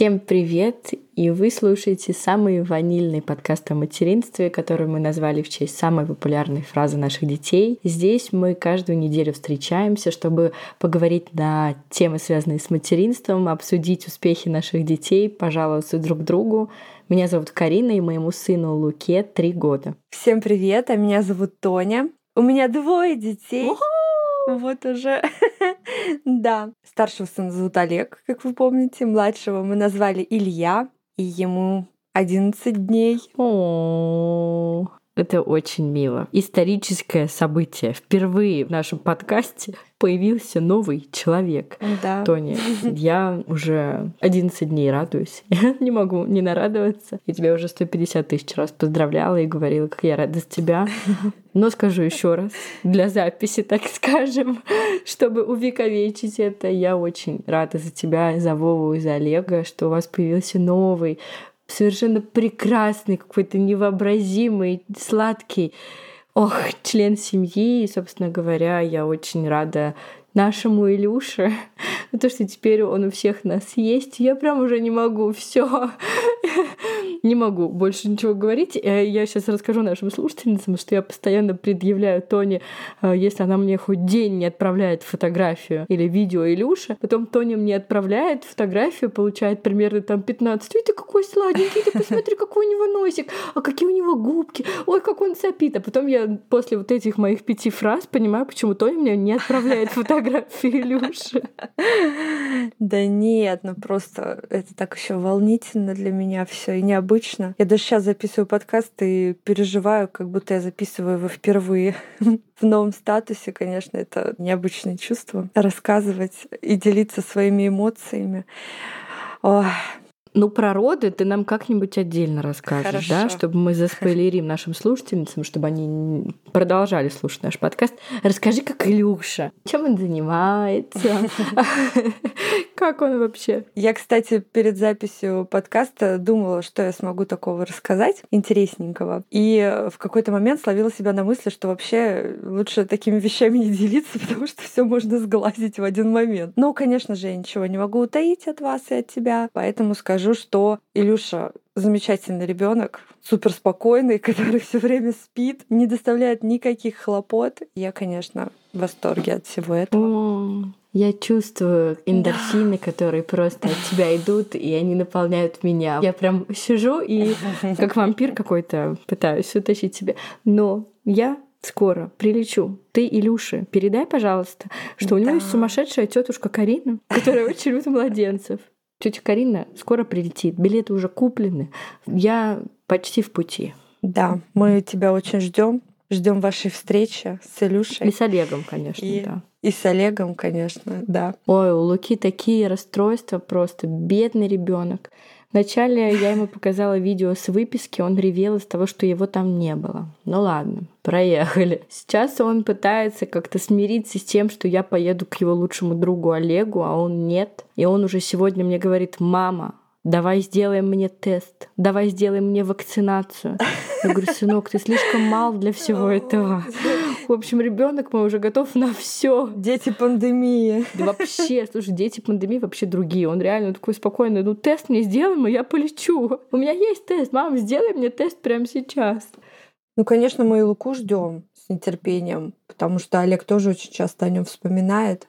Всем привет! И вы слушаете самый ванильный подкаст о материнстве, который мы назвали в честь самой популярной фразы наших детей. Здесь мы каждую неделю встречаемся, чтобы поговорить на темы, связанные с материнством, обсудить успехи наших детей, пожаловаться друг другу. Меня зовут Карина, и моему сыну Луке три года. Всем привет, а меня зовут Тоня. У меня двое детей. Вот уже. да. Старшего сына зовут Олег, как вы помните. Младшего мы назвали Илья, и ему 11 дней. Это очень мило. Историческое событие. Впервые в нашем подкасте появился новый человек. Да. Тони, я уже 11 дней радуюсь. Я не могу не нарадоваться. Я тебя уже 150 тысяч раз поздравляла и говорила, как я рада за тебя. Но скажу еще раз, для записи, так скажем, чтобы увековечить это, я очень рада за тебя, за Вову и за Олега, что у вас появился новый совершенно прекрасный, какой-то невообразимый, сладкий, ох, член семьи. И, собственно говоря, я очень рада нашему Илюше, то, что теперь он у всех нас есть. Я прям уже не могу, все. не могу больше ничего говорить. Э, я сейчас расскажу нашим слушательницам, что я постоянно предъявляю Тони, э, если она мне хоть день не отправляет фотографию или видео Илюша, потом Тони мне отправляет фотографию, получает примерно там 15. Ой, ты какой сладенький, ты посмотри, какой у него носик, а какие у него губки, ой, как он сопит. А потом я после вот этих моих пяти фраз понимаю, почему Тони мне не отправляет фотографии Илюши. Да нет, ну просто это так еще волнительно для меня все и необычно необычно. Я даже сейчас записываю подкаст и переживаю, как будто я записываю его впервые в новом статусе. Конечно, это необычное чувство. Рассказывать и делиться своими эмоциями. Ой, ну, про роды ты нам как-нибудь отдельно расскажешь, Хорошо. да, чтобы мы заспойлерим нашим слушательницам, чтобы они продолжали слушать наш подкаст. Расскажи, как Илюша, чем он занимается, как он вообще? Я, кстати, перед записью подкаста думала, что я смогу такого рассказать интересненького. И в какой-то момент словила себя на мысли, что вообще лучше такими вещами не делиться, потому что все можно сглазить в один момент. Ну, конечно же, я ничего не могу утаить от вас и от тебя, поэтому скажу скажу, что Илюша замечательный ребенок, супер спокойный, который все время спит, не доставляет никаких хлопот. Я, конечно, в восторге от всего этого. Я чувствую эндорфины, да. которые просто от тебя идут, и они наполняют меня. Я прям сижу и как вампир какой-то пытаюсь утащить себе. Но я скоро прилечу. Ты, Илюша, передай, пожалуйста, что у него есть сумасшедшая тетушка Карина, которая очень любит младенцев. Тетя Карина скоро прилетит, билеты уже куплены. Я почти в пути. Да, мы тебя очень ждем. Ждем вашей встречи с Илюшей. И с Олегом, конечно, и, да. И с Олегом, конечно, да. Ой, у Луки такие расстройства просто. Бедный ребенок. Вначале я ему показала видео с выписки, он ревел из того, что его там не было. Ну ладно, проехали. Сейчас он пытается как-то смириться с тем, что я поеду к его лучшему другу Олегу, а он нет. И он уже сегодня мне говорит, мама, давай сделаем мне тест, давай сделаем мне вакцинацию. Я говорю, сынок, ты слишком мал для всего этого. В общем, ребенок мой уже готов на все. Дети пандемии. Да вообще, слушай, дети пандемии вообще другие. Он реально такой спокойный. Ну, тест мне сделаем, и я полечу. У меня есть тест. Мам, сделай мне тест прямо сейчас. Ну, конечно, мы и Луку ждем с нетерпением, потому что Олег тоже очень часто о нем вспоминает.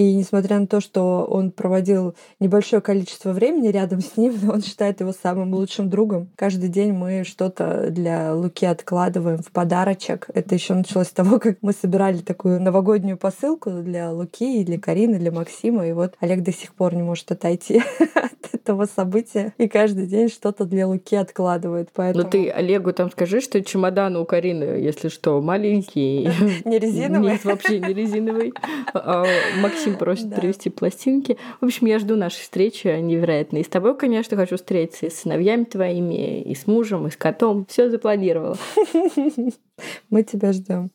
И несмотря на то, что он проводил небольшое количество времени рядом с ним, он считает его самым лучшим другом. Каждый день мы что-то для Луки откладываем в подарочек. Это еще началось с того, как мы собирали такую новогоднюю посылку для Луки и для Карины, для Максима. И вот Олег до сих пор не может отойти от этого события. И каждый день что-то для Луки откладывает. Ну поэтому... Ну ты Олегу там скажи, что чемодан у Карины, если что, маленький. Не резиновый? Нет, вообще не резиновый. А, Максим просит привезти пластинки. В общем, я жду нашей встречи невероятно. И с тобой, конечно, хочу встретиться и с сыновьями твоими, и с мужем, и с котом. Все запланировала. Мы тебя ждем.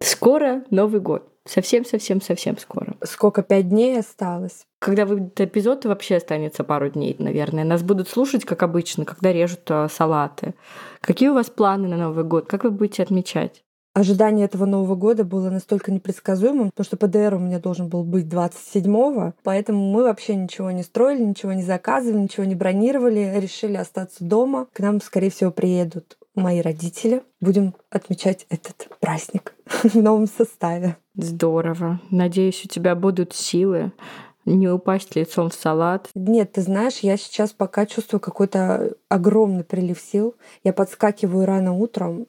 Скоро Новый год. Совсем-совсем-совсем скоро. Сколько? Пять дней осталось? Когда выйдет эпизод, вообще останется пару дней, наверное. Нас будут слушать, как обычно, когда режут а, салаты. Какие у вас планы на Новый год? Как вы будете отмечать? ожидание этого Нового года было настолько непредсказуемым, потому что ПДР у меня должен был быть 27-го, поэтому мы вообще ничего не строили, ничего не заказывали, ничего не бронировали, решили остаться дома. К нам, скорее всего, приедут мои родители. Будем отмечать этот праздник в новом составе. Здорово. Надеюсь, у тебя будут силы не упасть лицом в салат. Нет, ты знаешь, я сейчас пока чувствую какой-то огромный прилив сил. Я подскакиваю рано утром,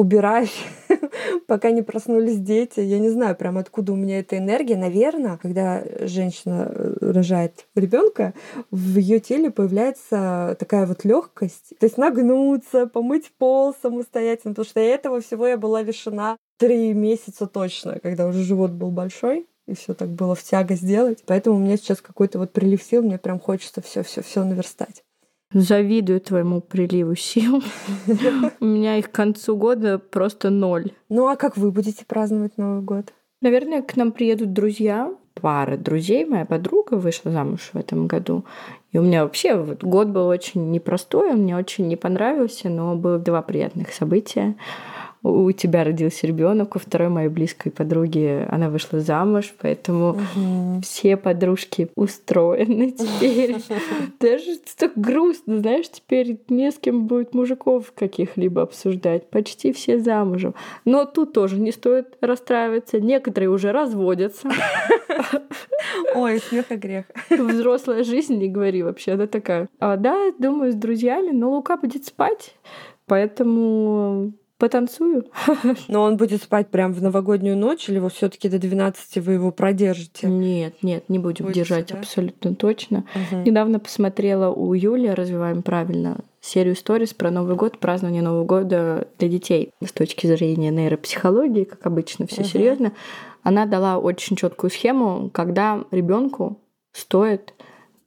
убираюсь, пока не проснулись дети. Я не знаю, прям откуда у меня эта энергия. Наверное, когда женщина э, рожает ребенка, в ее теле появляется такая вот легкость. То есть нагнуться, помыть пол самостоятельно, потому что этого всего я была лишена три месяца точно, когда уже живот был большой и все так было в тяго сделать. Поэтому у меня сейчас какой-то вот прилив сил, мне прям хочется все, все, все наверстать. Завидую твоему приливу сил. У меня их к концу года просто ноль. Ну а как вы будете праздновать Новый год? Наверное, к нам приедут друзья, пара друзей. Моя подруга вышла замуж в этом году. И у меня вообще вот год был очень непростой, он мне очень не понравился, но было два приятных события у тебя родился ребенок, у второй моей близкой подруги она вышла замуж, поэтому угу. все подружки устроены теперь. Даже так грустно, знаешь, теперь не с кем будет мужиков каких-либо обсуждать. Почти все замужем. Но тут тоже не стоит расстраиваться. Некоторые уже разводятся. Ой, смех и грех. Взрослая жизнь, не говори вообще, она такая. А, да, думаю, с друзьями, но Лука будет спать, поэтому потанцую. Но он будет спать прям в новогоднюю ночь, или вот все-таки до 12 вы его продержите? Нет, нет, не будем Будете, держать да? абсолютно точно. Угу. Недавно посмотрела у Юли, развиваем правильно, серию сторис про Новый год, празднование Нового года для детей. С точки зрения нейропсихологии, как обычно, все угу. серьезно. Она дала очень четкую схему, когда ребенку стоит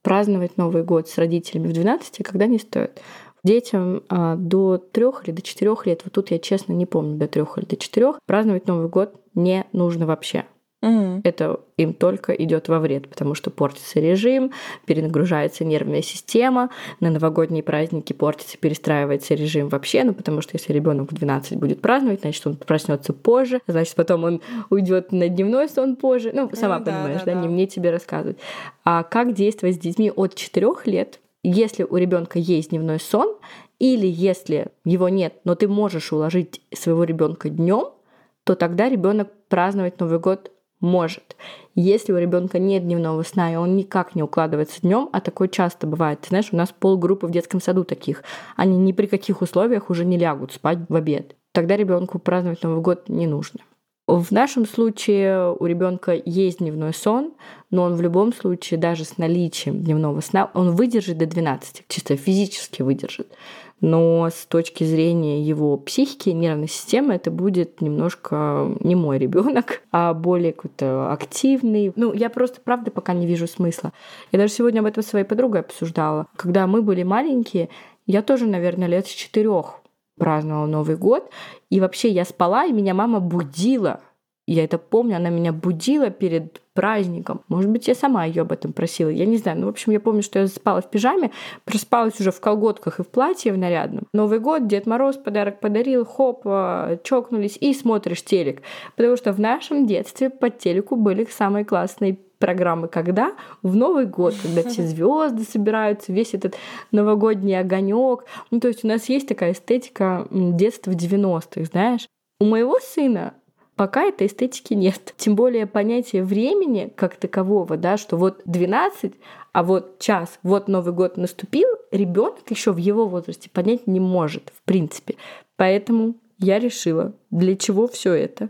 праздновать Новый год с родителями в 12, а когда не стоит. Детям а, до трех или до четырех лет, вот тут я честно не помню, до трех или до четырех, праздновать Новый год не нужно вообще. Mm. Это им только идет во вред, потому что портится режим, перенагружается нервная система, на новогодние праздники портится, перестраивается режим вообще, ну потому что если ребенок в 12 будет праздновать, значит он проснется позже, значит потом он уйдет на дневной сон позже, ну сама mm, понимаешь, да, да, да, не мне тебе рассказывать. А как действовать с детьми от 4 лет, если у ребенка есть дневной сон, или если его нет, но ты можешь уложить своего ребенка днем, то тогда ребенок праздновать Новый год может. Если у ребенка нет дневного сна, и он никак не укладывается днем, а такое часто бывает. Ты знаешь, у нас полгруппы в детском саду таких. Они ни при каких условиях уже не лягут спать в обед. Тогда ребенку праздновать Новый год не нужно. В нашем случае у ребенка есть дневной сон, но он в любом случае, даже с наличием дневного сна, он выдержит до 12, чисто физически выдержит. Но с точки зрения его психики, нервной системы, это будет немножко не мой ребенок, а более какой-то активный. Ну, я просто, правда, пока не вижу смысла. Я даже сегодня об этом своей подругой обсуждала. Когда мы были маленькие, я тоже, наверное, лет с четырех праздновала Новый год. И вообще я спала, и меня мама будила. Я это помню, она меня будила перед праздником. Может быть, я сама ее об этом просила, я не знаю. Ну, в общем, я помню, что я спала в пижаме, проспалась уже в колготках и в платье в нарядном. Новый год, Дед Мороз подарок подарил, хоп, а, чокнулись и смотришь телек. Потому что в нашем детстве по телеку были самые классные программы когда? В Новый год, когда все звезды собираются, весь этот новогодний огонек. Ну, то есть у нас есть такая эстетика детства 90-х, знаешь. У моего сына Пока этой эстетики нет. Тем более понятие времени как такового, да, что вот 12, а вот час, вот Новый год наступил, ребенок еще в его возрасте понять не может, в принципе. Поэтому я решила, для чего все это.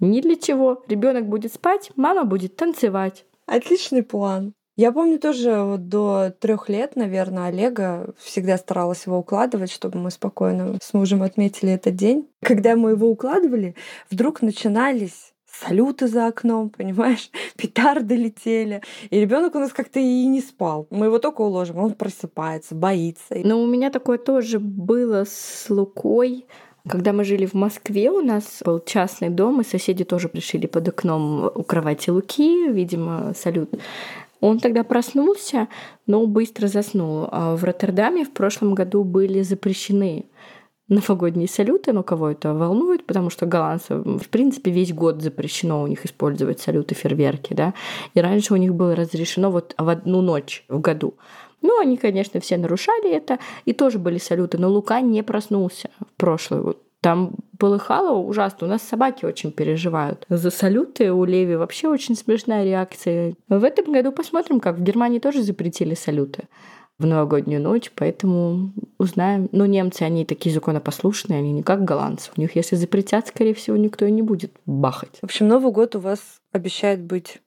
Ни для чего. Ребенок будет спать, мама будет танцевать. Отличный план. Я помню тоже вот до трех лет, наверное, Олега всегда старалась его укладывать, чтобы мы спокойно с мужем отметили этот день. Когда мы его укладывали, вдруг начинались салюты за окном, понимаешь, петарды летели. И ребенок у нас как-то и не спал. Мы его только уложим, он просыпается, боится. Но у меня такое тоже было с Лукой. Когда мы жили в Москве, у нас был частный дом, и соседи тоже пришли под окном у кровати Луки, видимо, салют. Он тогда проснулся, но быстро заснул. А в Роттердаме в прошлом году были запрещены новогодние салюты, но кого это волнует, потому что голландцам, в принципе, весь год запрещено у них использовать салюты, фейерверки, да, и раньше у них было разрешено вот в одну ночь в году. Ну, они, конечно, все нарушали это, и тоже были салюты, но Лука не проснулся в прошлый вот там полыхало ужасно. У нас собаки очень переживают. За салюты у Леви вообще очень смешная реакция. В этом году посмотрим, как в Германии тоже запретили салюты в новогоднюю ночь, поэтому узнаем. Но немцы, они такие законопослушные, они не как голландцы. У них, если запретят, скорее всего, никто и не будет бахать. В общем, Новый год у вас обещает быть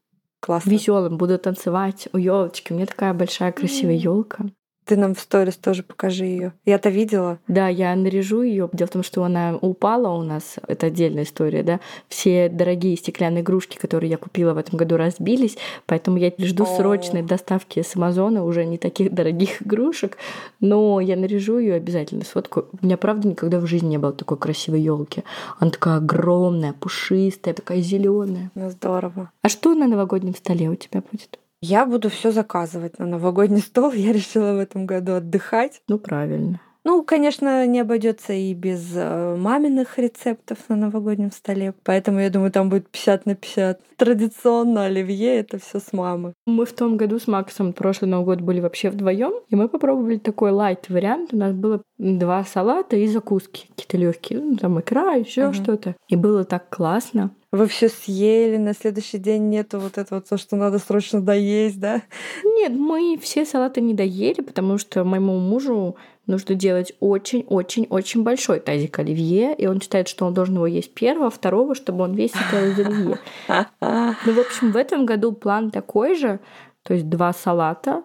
классным. Веселым, буду танцевать у елочки. У меня такая большая красивая елка. Ты нам в сторис тоже покажи ее. Я-то видела. Да, я наряжу ее. Дело в том, что она упала у нас. Это отдельная история, да. Все дорогие стеклянные игрушки, которые я купила в этом году, разбились. Поэтому я жду О. срочной доставки с Амазона уже не таких дорогих игрушек. Но я наряжу ее обязательно. Сфоткаю. У меня, правда, никогда в жизни не было такой красивой елки. Она такая огромная, пушистая, такая зеленая. Ну, здорово. А что на новогоднем столе у тебя будет? Я буду все заказывать на новогодний стол. Я решила в этом году отдыхать. Ну, правильно. Ну, конечно, не обойдется и без э, маминых рецептов на новогоднем столе. Поэтому я думаю, там будет 50 на 50. Традиционно оливье это все с мамы. Мы в том году с Максом прошлый Новый год были вообще вдвоем, и мы попробовали такой лайт вариант. У нас было два салата и закуски какие-то легкие, ну там икра, еще uh-huh. что-то. И было так классно вы все съели, на следующий день нету вот этого, то, что надо срочно доесть, да? Нет, мы все салаты не доели, потому что моему мужу нужно делать очень-очень-очень большой тазик оливье, и он считает, что он должен его есть первого, второго, чтобы он весь съел из оливье. Ну, в общем, в этом году план такой же, то есть два салата,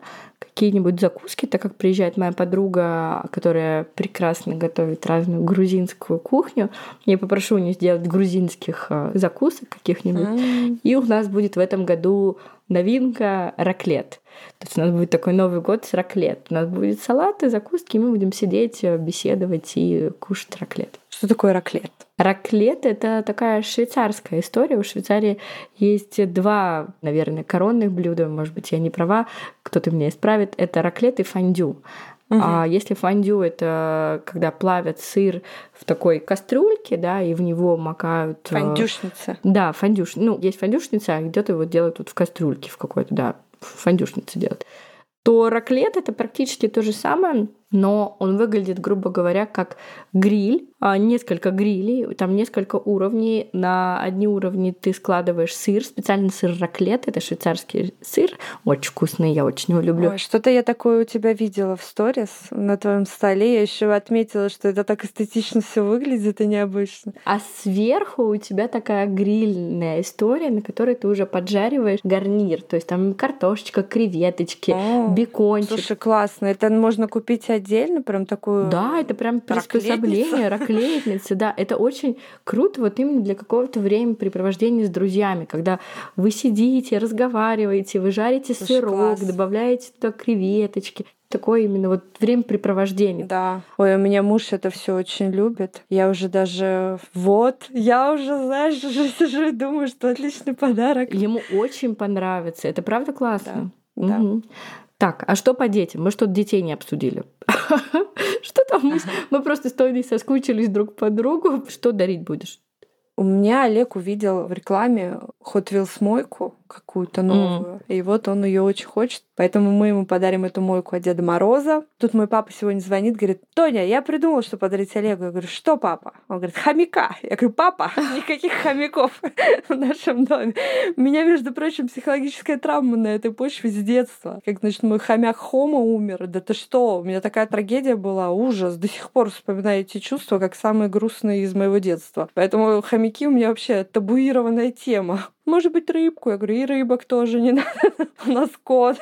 какие-нибудь закуски, так как приезжает моя подруга, которая прекрасно готовит разную грузинскую кухню. Я попрошу у нее сделать грузинских э, закусок каких-нибудь. Mm. И у нас будет в этом году новинка раклет. То есть у нас будет такой Новый год с раклет. У нас будет салаты, закуски, и мы будем сидеть, э, беседовать и кушать раклет. Что такое раклет? Раклет — это такая швейцарская история. У Швейцарии есть два, наверное, коронных блюда. Может быть, я не права, кто-то меня исправит. Это раклет и фондю. Угу. А если фондю это когда плавят сыр в такой кастрюльке, да, и в него макают. Э, фондюшница. Да, фондюш. Ну, есть фондюшница, а где-то его делают вот в кастрюльке в какой-то, да, фондюшница делают. То раклет это практически то же самое, но он выглядит, грубо говоря, как гриль, а, несколько грилей, там несколько уровней. На одни уровни ты складываешь сыр, специальный сыр раклет, это швейцарский сыр, очень вкусный, я очень его люблю. Ой, что-то я такое у тебя видела в сторис на твоем столе, я еще отметила, что это так эстетично все выглядит и необычно. А сверху у тебя такая грильная история, на которой ты уже поджариваешь гарнир, то есть там картошечка, креветочки, О, бекончик. Слушай, классно, это можно купить отдельно, прям такую Да, это прям приспособление, раклеечницы, да. Это очень круто вот именно для какого-то времяпрепровождения с друзьями, когда вы сидите, разговариваете, вы жарите Слушай, сырок, класс. добавляете туда креветочки такое именно вот времяпрепровождение. Да. Ой, у меня муж это все очень любит. Я уже даже вот, я уже, знаешь, уже сижу и думаю, что отличный подарок. Ему очень понравится. Это правда классно. Да. Угу. Так, а что по детям? Мы что-то детей не обсудили. Что там? Мы, мы просто с Тони соскучились друг по другу. Что дарить будешь? У меня Олег увидел в рекламе Hot Wheels мойку какую-то новую. Mm. И вот он ее очень хочет. Поэтому мы ему подарим эту мойку от Деда Мороза. Тут мой папа сегодня звонит, говорит, Тоня, я придумал, что подарить Олегу. Я говорю, что, папа? Он говорит, хомяка. Я говорю, папа, никаких хомяков в нашем доме. У меня, между прочим, психологическая травма на этой почве с детства. Как, значит, мой хомяк Хома умер. Да ты что? У меня такая трагедия была, ужас. До сих пор вспоминаю эти чувства, как самые грустные из моего детства. Поэтому хомяки у меня вообще табуированная тема. Может быть, рыбку? Я говорю, и рыбок тоже не надо. У нас кот.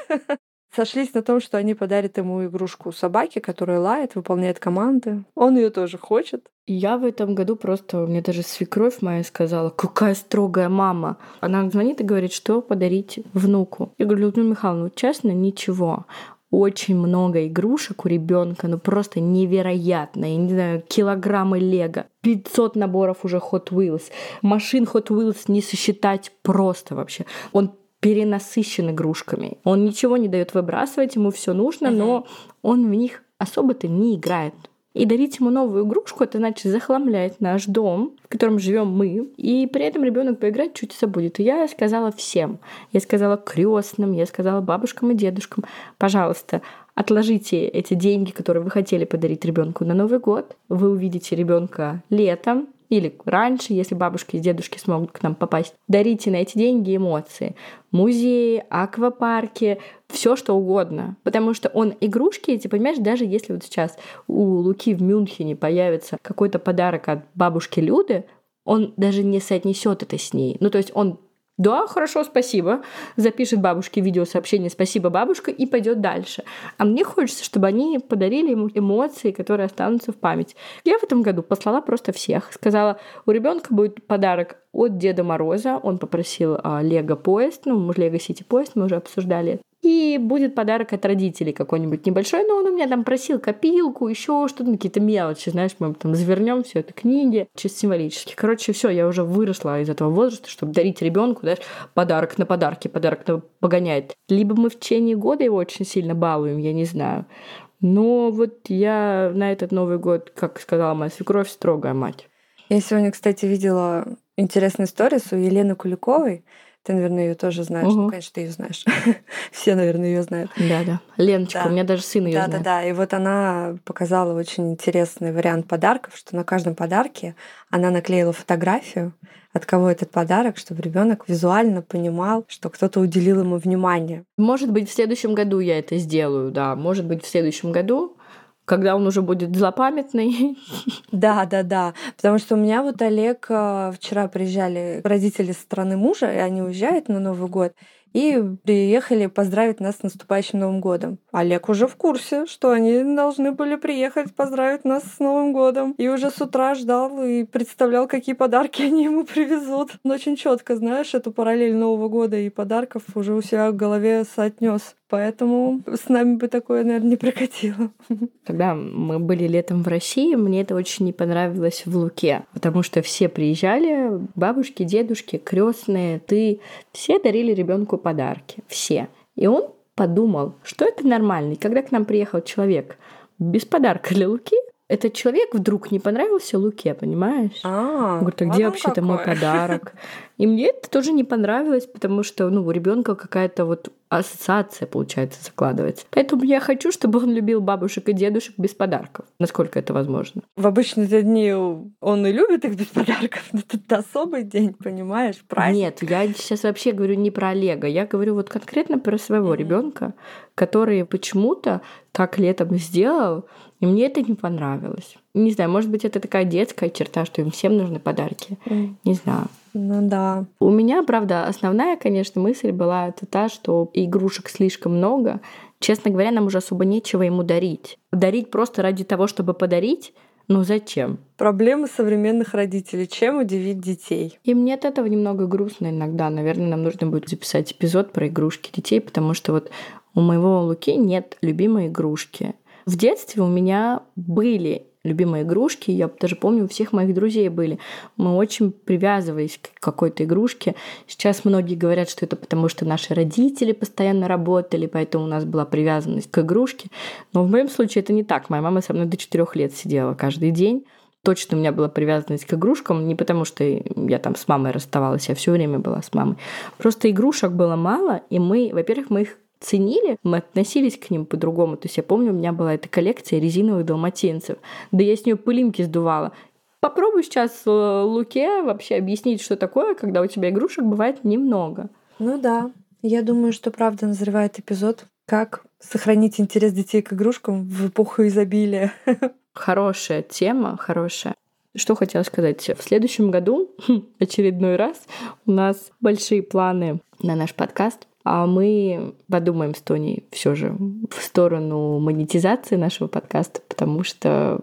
Сошлись на том, что они подарят ему игрушку собаки, которая лает, выполняет команды. Он ее тоже хочет. Я в этом году просто, мне даже свекровь моя сказала, какая строгая мама. Она звонит и говорит, что подарить внуку. Я говорю, Людмила Михайловна, честно, ничего очень много игрушек у ребенка, ну просто невероятно. Я не знаю, килограммы лего, 500 наборов уже Hot Wheels. Машин Hot Wheels не сосчитать просто вообще. Он перенасыщен игрушками. Он ничего не дает выбрасывать, ему все нужно, но он в них особо-то не играет. И дарить ему новую игрушку, это значит захламлять наш дом, в котором живем мы, и при этом ребенок поиграть чуть забудет. И я сказала всем. Я сказала крестным, я сказала бабушкам и дедушкам, пожалуйста, отложите эти деньги, которые вы хотели подарить ребенку на Новый год. Вы увидите ребенка летом, или раньше, если бабушки и дедушки смогут к нам попасть. Дарите на эти деньги эмоции. Музеи, аквапарки, все что угодно. Потому что он игрушки эти, понимаешь, даже если вот сейчас у Луки в Мюнхене появится какой-то подарок от бабушки Люды, он даже не соотнесет это с ней. Ну, то есть он да, хорошо, спасибо. Запишет бабушке видеосообщение «Спасибо, бабушка» и пойдет дальше. А мне хочется, чтобы они подарили ему эмоции, которые останутся в память. Я в этом году послала просто всех. Сказала, у ребенка будет подарок от Деда Мороза. Он попросил а, Лего поезд, ну, Лего Сити поезд, мы уже обсуждали и будет подарок от родителей какой-нибудь небольшой, но он у меня там просил копилку, еще что-то, какие-то мелочи, знаешь, мы там завернем все это книги, чисто символически. Короче, все, я уже выросла из этого возраста, чтобы дарить ребенку, знаешь, подарок на подарки, подарок на погоняет. Либо мы в течение года его очень сильно балуем, я не знаю. Но вот я на этот Новый год, как сказала моя свекровь, строгая мать. Я сегодня, кстати, видела интересную историю у Елены Куликовой. Ты, наверное, ее тоже знаешь. Угу. Ну, конечно, ты ее знаешь. Все, наверное, ее знают. Да, да. Леночка, да. у меня даже сын ее да, знает. Да, да, И вот она показала очень интересный вариант подарков, что на каждом подарке она наклеила фотографию, от кого этот подарок, чтобы ребенок визуально понимал, что кто-то уделил ему внимание. Может быть, в следующем году я это сделаю, да. Может быть, в следующем году когда он уже будет злопамятный. Да, да, да. Потому что у меня вот Олег э, вчера приезжали родители со стороны мужа, и они уезжают на Новый год и приехали поздравить нас с наступающим Новым годом. Олег уже в курсе, что они должны были приехать поздравить нас с Новым годом. И уже с утра ждал и представлял, какие подарки они ему привезут. Но очень четко, знаешь, эту параллель Нового года и подарков уже у себя в голове соотнес. Поэтому с нами бы такое, наверное, не прокатило. Когда мы были летом в России, мне это очень не понравилось в Луке, потому что все приезжали, бабушки, дедушки, крестные, ты, все дарили ребенку подарки, все. И он подумал, что это нормально. И когда к нам приехал человек без подарка для Луки, этот человек вдруг не понравился Луке, понимаешь? А, Он говорит, а где вообще-то мой подарок? И мне это тоже не понравилось, потому что ну, у ребенка какая-то вот ассоциация, получается, закладывается. Поэтому я хочу, чтобы он любил бабушек и дедушек без подарков, насколько это возможно. В обычные дни он и любит их без подарков, но это особый день, понимаешь, праздник. Нет, я сейчас вообще говорю не про Олега, я говорю вот конкретно про своего mm-hmm. ребенка, который почему-то так летом сделал, и мне это не понравилось. Не знаю, может быть, это такая детская черта, что им всем нужны подарки. Mm. Не знаю. Ну да. У меня, правда, основная, конечно, мысль была это та, что игрушек слишком много. Честно говоря, нам уже особо нечего ему дарить. Дарить просто ради того, чтобы подарить, ну зачем? Проблемы современных родителей. Чем удивить детей? И мне от этого немного грустно иногда. Наверное, нам нужно будет записать эпизод про игрушки детей, потому что вот у моего Луки нет любимой игрушки. В детстве у меня были любимые игрушки. Я даже помню, у всех моих друзей были. Мы очень привязывались к какой-то игрушке. Сейчас многие говорят, что это потому, что наши родители постоянно работали, поэтому у нас была привязанность к игрушке. Но в моем случае это не так. Моя мама со мной до четырех лет сидела каждый день точно у меня была привязанность к игрушкам, не потому что я там с мамой расставалась, я все время была с мамой. Просто игрушек было мало, и мы, во-первых, мы их ценили, мы относились к ним по-другому. То есть я помню, у меня была эта коллекция резиновых далматинцев. Да я с нее пылинки сдувала. Попробуй сейчас э, Луке вообще объяснить, что такое, когда у тебя игрушек бывает немного. Ну да. Я думаю, что правда назревает эпизод, как сохранить интерес детей к игрушкам в эпоху изобилия. Хорошая тема, хорошая. Что хотела сказать? В следующем году, очередной раз, у нас большие планы на наш подкаст. А мы подумаем с Тоней все же в сторону монетизации нашего подкаста, потому что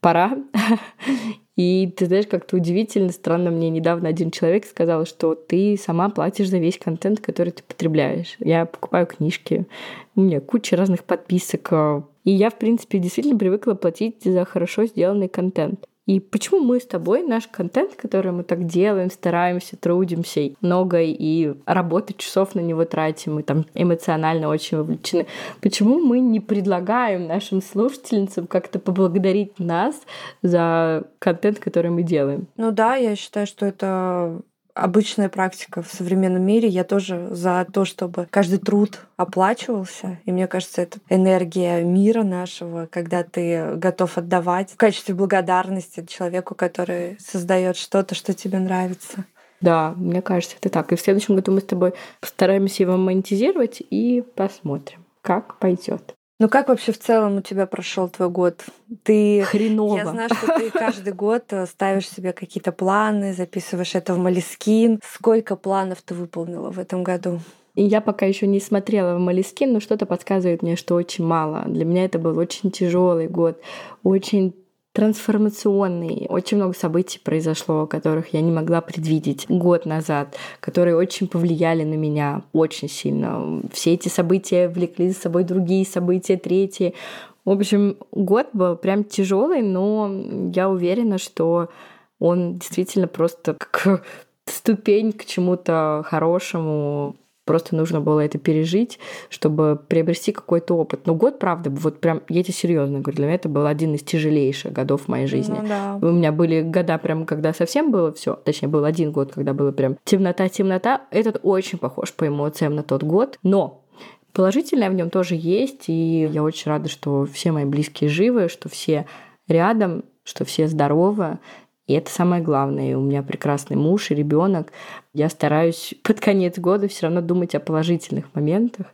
пора. И ты знаешь, как-то удивительно, странно, мне недавно один человек сказал, что ты сама платишь за весь контент, который ты потребляешь. Я покупаю книжки, у меня куча разных подписок. И я, в принципе, действительно привыкла платить за хорошо сделанный контент. И почему мы с тобой, наш контент, который мы так делаем, стараемся, трудимся много и работы часов на него тратим, мы там эмоционально очень вовлечены, почему мы не предлагаем нашим слушательницам как-то поблагодарить нас за контент, который мы делаем? Ну да, я считаю, что это обычная практика в современном мире. Я тоже за то, чтобы каждый труд оплачивался. И мне кажется, это энергия мира нашего, когда ты готов отдавать в качестве благодарности человеку, который создает что-то, что тебе нравится. Да, мне кажется, это так. И в следующем году мы с тобой постараемся его монетизировать и посмотрим, как пойдет. Ну как вообще в целом у тебя прошел твой год? Ты хреново. Я знаю, что ты каждый год э, ставишь себе какие-то планы, записываешь это в Малискин. Сколько планов ты выполнила в этом году? И я пока еще не смотрела в Малискин, но что-то подсказывает мне, что очень мало. Для меня это был очень тяжелый год, очень трансформационный. Очень много событий произошло, которых я не могла предвидеть год назад, которые очень повлияли на меня очень сильно. Все эти события влекли за собой другие события, третьи. В общем, год был прям тяжелый, но я уверена, что он действительно просто как ступень к чему-то хорошему, Просто нужно было это пережить, чтобы приобрести какой-то опыт. Но год, правда, вот прям, я тебе серьезно говорю, для меня это был один из тяжелейших годов в моей жизни. Ну, да. У меня были года прям, когда совсем было все, точнее, был один год, когда было прям темнота, темнота. Этот очень похож по эмоциям на тот год, но положительное в нем тоже есть, и я очень рада, что все мои близкие живы, что все рядом, что все здоровы, и это самое главное. У меня прекрасный муж и ребенок. Я стараюсь под конец года все равно думать о положительных моментах.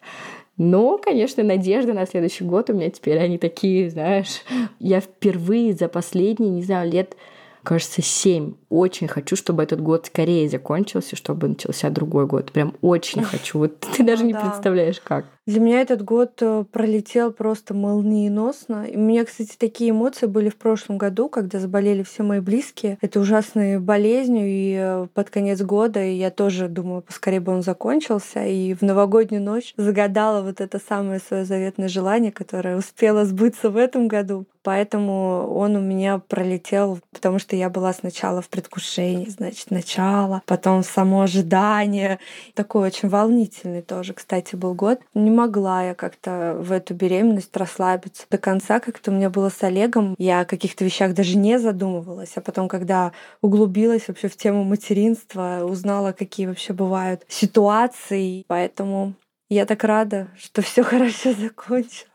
Но, конечно, надежда на следующий год у меня теперь они такие, знаешь, я впервые за последние, не знаю, лет кажется, семь. Очень хочу, чтобы этот год скорее закончился, чтобы начался другой год. Прям очень хочу. Вот ты даже ну, не представляешь, как. Для меня этот год э, пролетел просто молниеносно. И у меня, кстати, такие эмоции были в прошлом году, когда заболели все мои близкие. Это ужасной болезнью, и э, под конец года я тоже думала, поскорее бы он закончился. И в новогоднюю ночь загадала вот это самое свое заветное желание, которое успело сбыться в этом году. Поэтому он у меня пролетел, потому что я была сначала в предвкушении, значит, начало, потом само ожидание. Такой очень волнительный тоже, кстати, был год. Не могла я как-то в эту беременность расслабиться до конца, как-то у меня было с Олегом. Я о каких-то вещах даже не задумывалась. А потом, когда углубилась вообще в тему материнства, узнала, какие вообще бывают ситуации. Поэтому я так рада, что все хорошо закончилось.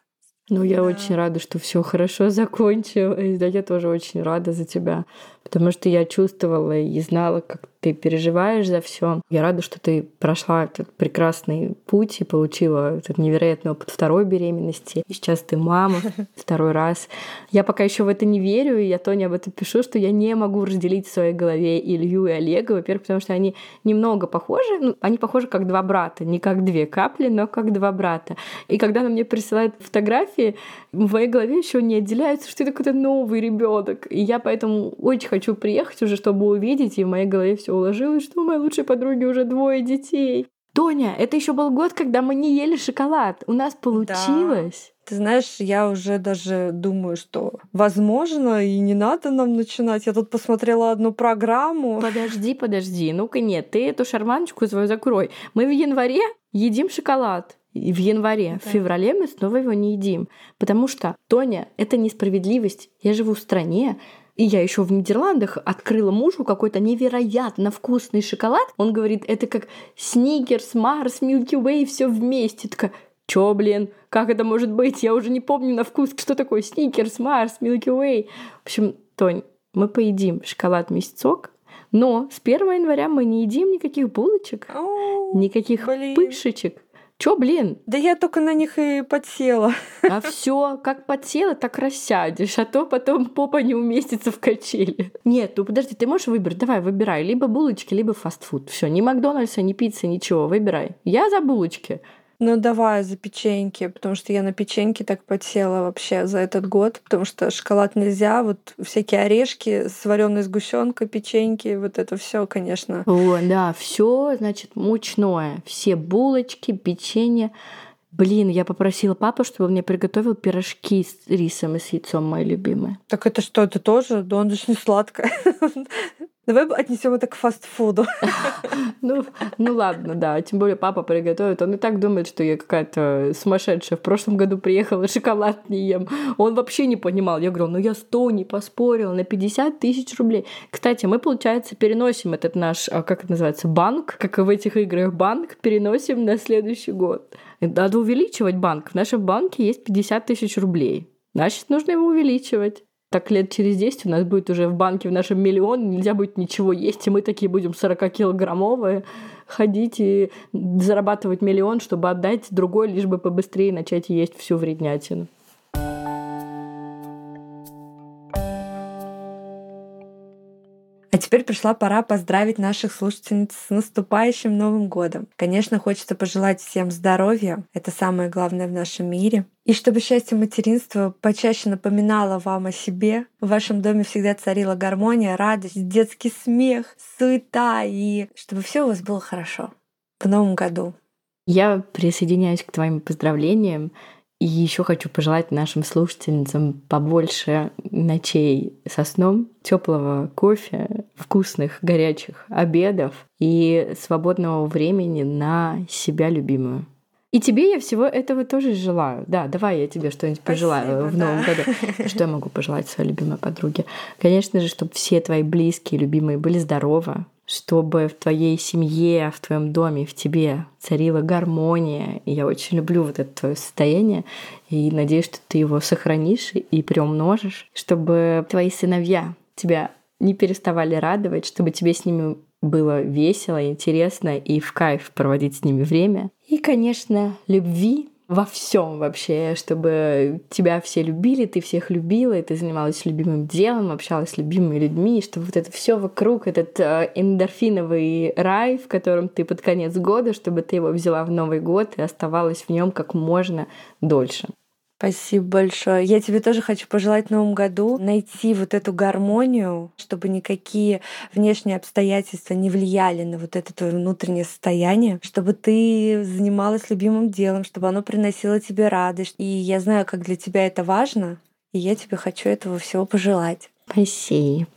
Ну, я да. очень рада, что все хорошо закончилось. Да, я тоже очень рада за тебя, потому что я чувствовала и знала, как ты переживаешь за все. Я рада, что ты прошла этот прекрасный путь и получила этот невероятный опыт второй беременности. И сейчас ты мама второй раз. Я пока еще в это не верю, и я Тоне об этом пишу, что я не могу разделить в своей голове Илью и Олега. Во-первых, потому что они немного похожи. Ну, они похожи как два брата. Не как две капли, но как два брата. И когда она мне присылает фотографии, в моей голове еще не отделяется, что это какой-то новый ребенок. И я поэтому очень хочу приехать уже, чтобы увидеть, и в моей голове все уложилось, что у моей лучшей подруги уже двое детей. Тоня, это еще был год, когда мы не ели шоколад. У нас получилось. Да. Ты знаешь, я уже даже думаю, что возможно и не надо нам начинать. Я тут посмотрела одну программу. Подожди, подожди. Ну-ка нет, ты эту шарманочку свою закрой. Мы в январе едим шоколад. И в январе, да. в феврале мы снова его не едим. Потому что, Тоня, это несправедливость. Я живу в стране, и я еще в Нидерландах открыла мужу какой-то невероятно вкусный шоколад. Он говорит, это как Сникерс, Марс, Милки Way, все вместе. Такая, Чё, блин, как это может быть? Я уже не помню на вкус, что такое Сникерс, Марс, Милки Way. В общем, Тонь, мы поедим шоколад-месяцок, но с 1 января мы не едим никаких булочек, О, никаких блин. пышечек. Чё, блин? Да я только на них и подсела. А все, как подсела, так рассядешь, а то потом попа не уместится в качели. Нет, ну подожди, ты можешь выбрать? Давай, выбирай. Либо булочки, либо фастфуд. Все, ни Макдональдса, ни пиццы, ничего. Выбирай. Я за булочки. Ну давай за печеньки, потому что я на печеньки так подсела вообще за этот год, потому что шоколад нельзя, вот всякие орешки с вареной сгущенкой, печеньки, вот это все, конечно. О, да, все, значит, мучное. Все булочки, печенье. Блин, я попросила папу, чтобы он мне приготовил пирожки с рисом и с яйцом, мои любимые. Так это что, это тоже? Да он же не сладкое. Давай отнесем это к фастфуду. Ну, ну ладно, да. Тем более папа приготовит. Он и так думает, что я какая-то сумасшедшая. В прошлом году приехала, шоколад не ем. Он вообще не понимал. Я говорю, ну я 100 не поспорил на 50 тысяч рублей. Кстати, мы, получается, переносим этот наш, а, как это называется, банк, как и в этих играх банк, переносим на следующий год. Надо увеличивать банк. В нашем банке есть 50 тысяч рублей. Значит, нужно его увеличивать так лет через 10 у нас будет уже в банке в нашем миллион, нельзя будет ничего есть, и мы такие будем 40-килограммовые ходить и зарабатывать миллион, чтобы отдать другой, лишь бы побыстрее начать есть всю вреднятину. Теперь пришла пора поздравить наших слушательниц с наступающим Новым годом. Конечно, хочется пожелать всем здоровья. Это самое главное в нашем мире. И чтобы счастье материнства почаще напоминало вам о себе, в вашем доме всегда царила гармония, радость, детский смех, суета, и чтобы все у вас было хорошо в новом году. Я присоединяюсь к твоим поздравлениям. И еще хочу пожелать нашим слушательницам побольше ночей со сном, теплого кофе, вкусных горячих обедов и свободного времени на себя любимую. И тебе я всего этого тоже желаю. Да, давай я тебе что-нибудь пожелаю в новом да. году. Что я могу пожелать своей любимой подруге? Конечно же, чтобы все твои близкие, любимые были здоровы, чтобы в твоей семье, в твоем доме, в тебе царила гармония. И я очень люблю вот это твое состояние. И надеюсь, что ты его сохранишь и приумножишь, чтобы твои сыновья тебя не переставали радовать, чтобы тебе с ними было весело, интересно и в кайф проводить с ними время. И, конечно, любви во всем вообще, чтобы тебя все любили, ты всех любила, и ты занималась любимым делом, общалась с любимыми людьми, и чтобы вот это все вокруг, этот э, эндорфиновый рай, в котором ты под конец года, чтобы ты его взяла в Новый год и оставалась в нем как можно дольше. Спасибо большое. Я тебе тоже хочу пожелать в новом году найти вот эту гармонию, чтобы никакие внешние обстоятельства не влияли на вот это твое внутреннее состояние, чтобы ты занималась любимым делом, чтобы оно приносило тебе радость. И я знаю, как для тебя это важно, и я тебе хочу этого всего пожелать. Спасибо.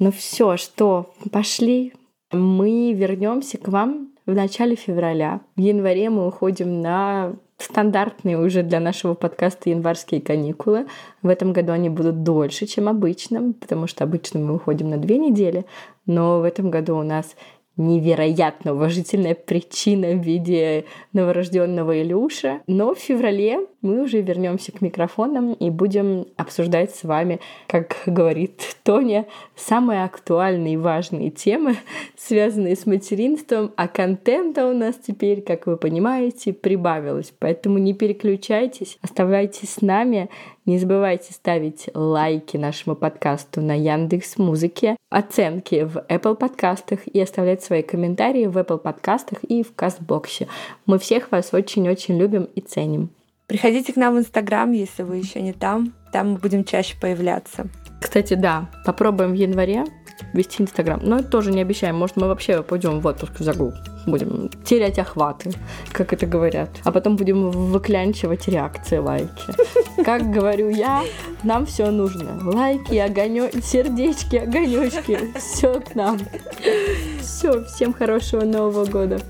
Ну все, что, пошли. Мы вернемся к вам в начале февраля. В январе мы уходим на стандартные уже для нашего подкаста январские каникулы. В этом году они будут дольше, чем обычно, потому что обычно мы уходим на две недели, но в этом году у нас невероятно уважительная причина в виде новорожденного Илюша. Но в феврале мы уже вернемся к микрофонам и будем обсуждать с вами, как говорит Тоня, самые актуальные и важные темы, связанные с материнством, а контента у нас теперь, как вы понимаете, прибавилось. Поэтому не переключайтесь, оставайтесь с нами, не забывайте ставить лайки нашему подкасту на Яндекс Музыке, оценки в Apple подкастах и оставлять свои комментарии в Apple подкастах и в Кастбоксе. Мы всех вас очень-очень любим и ценим. Приходите к нам в Инстаграм, если вы еще не там. Там мы будем чаще появляться. Кстати, да, попробуем в январе вести Инстаграм. Но это тоже не обещаем. Может, мы вообще пойдем в отпуск в загул. Будем терять охваты, как это говорят. А потом будем выклянчивать реакции, лайки. Как говорю я, нам все нужно. Лайки, огонек, сердечки, огонечки. Все к нам. Все, всем хорошего Нового года.